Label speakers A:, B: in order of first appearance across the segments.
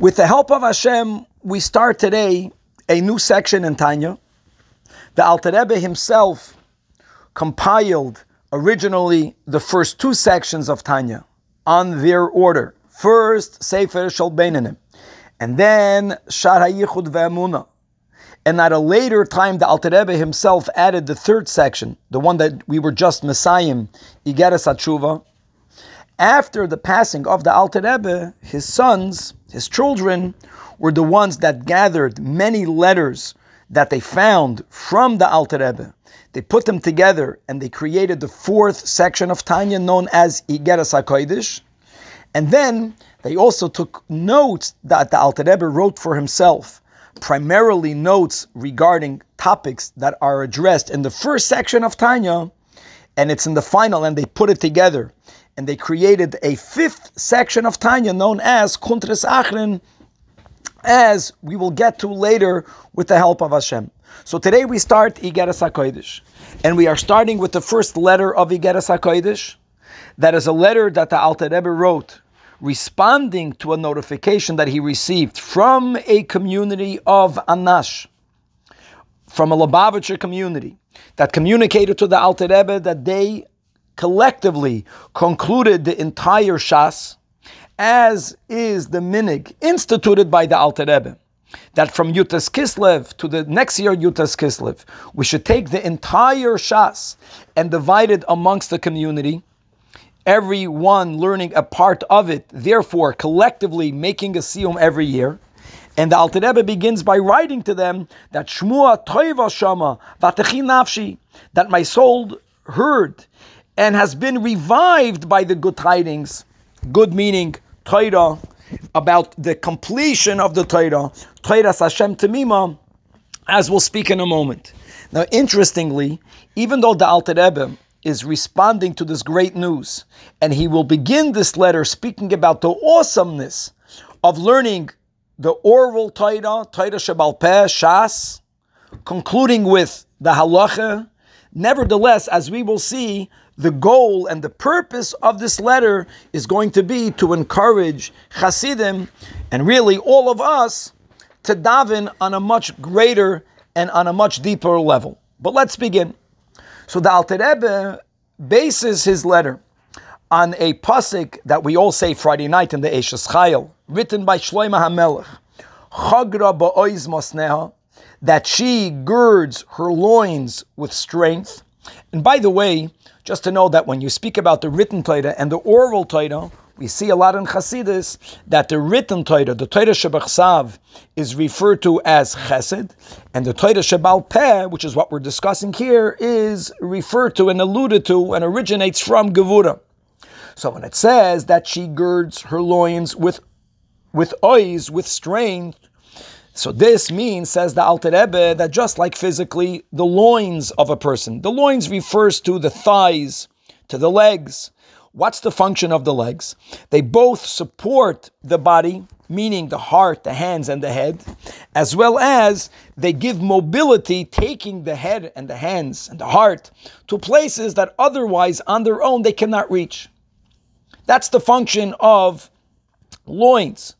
A: With the help of Hashem, we start today a new section in Tanya. The Alter Rebbe himself compiled originally the first two sections of Tanya on their order. First, Sefer Shel Beinonim, and then Shar HaYichud. And at a later time, the Alter Rebbe himself added the third section, the one that we were just Messiahim, Igeres HaTshuva. After the passing of the Alter Rebbe, his sons, his children, were the ones that gathered many letters that they found from the Alter Rebbe. They put them together and they created the fourth section of Tanya known as Igeres HaKodesh. And then they also took notes that the Alter Rebbe wrote for himself, primarily notes regarding topics that are addressed in the first section of Tanya, and it's in the final, and they put it together. And they created a fifth section of Tanya known as Kuntres Acharon, as we will get to later with the help of Hashem. So today we start Igeres HaKodesh, and we are starting with the first letter of Igeres HaKodesh. That is a letter that the Alter Rebbe wrote, responding to a notification that he received from a community of Anash, from a Lubavitcher community, that communicated to the Alter Rebbe that they collectively concluded the entire Shas, as is the minhag instituted by the Alter Rebbe, that from Yutas Kislev to the next year Yutas Kislev, we should take the entire Shas and divide it amongst the community, everyone learning a part of it, therefore collectively making a siyum every year. And the Alter Rebbe begins by writing to them that Shmua Toiva Shama Vatechi Nafshi, that my soul heard and has been revived by the good tidings. Good meaning Torah, about the completion of the Torah, Torah Hashem Tamima, as we'll speak in a moment. Now, interestingly, even though the Alter Rebbe is responding to this great news, and he will begin this letter speaking about the awesomeness of learning the oral Torah, Torah Shebal Peh, Shas, concluding with the halacha. Nevertheless, as we will see, the goal and the purpose of this letter is going to be to encourage Hasidim and really all of us to daven on a much greater and on a much deeper level. But let's begin. So the Alter Rebbe bases his letter on a pasuk that we all say Friday night in the Eshes Chayil, written by Shloimeh HaMelech, Chagra ba'oiz that she girds her loins with strength. And by the way, just to know that when you speak about the written Torah and the oral Torah, we see a lot in Chasidus that the written Torah, the Torah Shebachsav, is referred to as Chesed, and the Torah Shebal Peh, which is what we're discussing here, is referred to and alluded to and originates from Gevura. So when it says that she girds her loins with with ois, with strength, so this means, says the Alter Rebbe, that just like physically, the loins of a person, the loins refers to the thighs, to the legs. What's the function of the legs? They both support the body, meaning the heart, the hands, and the head, as well as they give mobility, taking the head and the hands and the heart to places that otherwise on their own they cannot reach. That's the function of loins.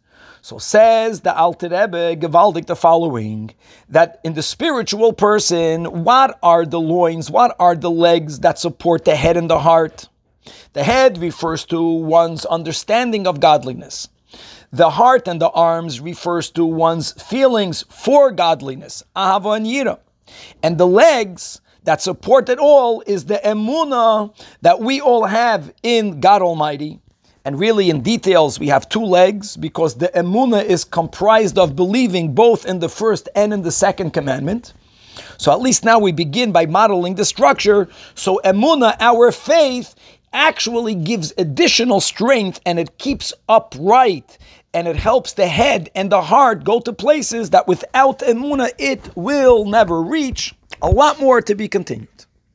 A: So says the Alter Rebbe Gevaldik the following that in the spiritual person, what are the loins, what are the legs that support the head and the heart? The head refers to one's understanding of godliness. The heart and the arms refers to one's feelings for godliness, ahava and yira. And the legs that support it all is the emuna that we all have in God Almighty. And really, in details, we have two legs because the emuna is comprised of believing both in the first and in the second commandment. So at least now we begin by modeling the structure. So emuna, our faith, actually gives additional strength and it keeps upright and it helps the head and the heart go to places that without emuna it will never reach. A lot more to be continued.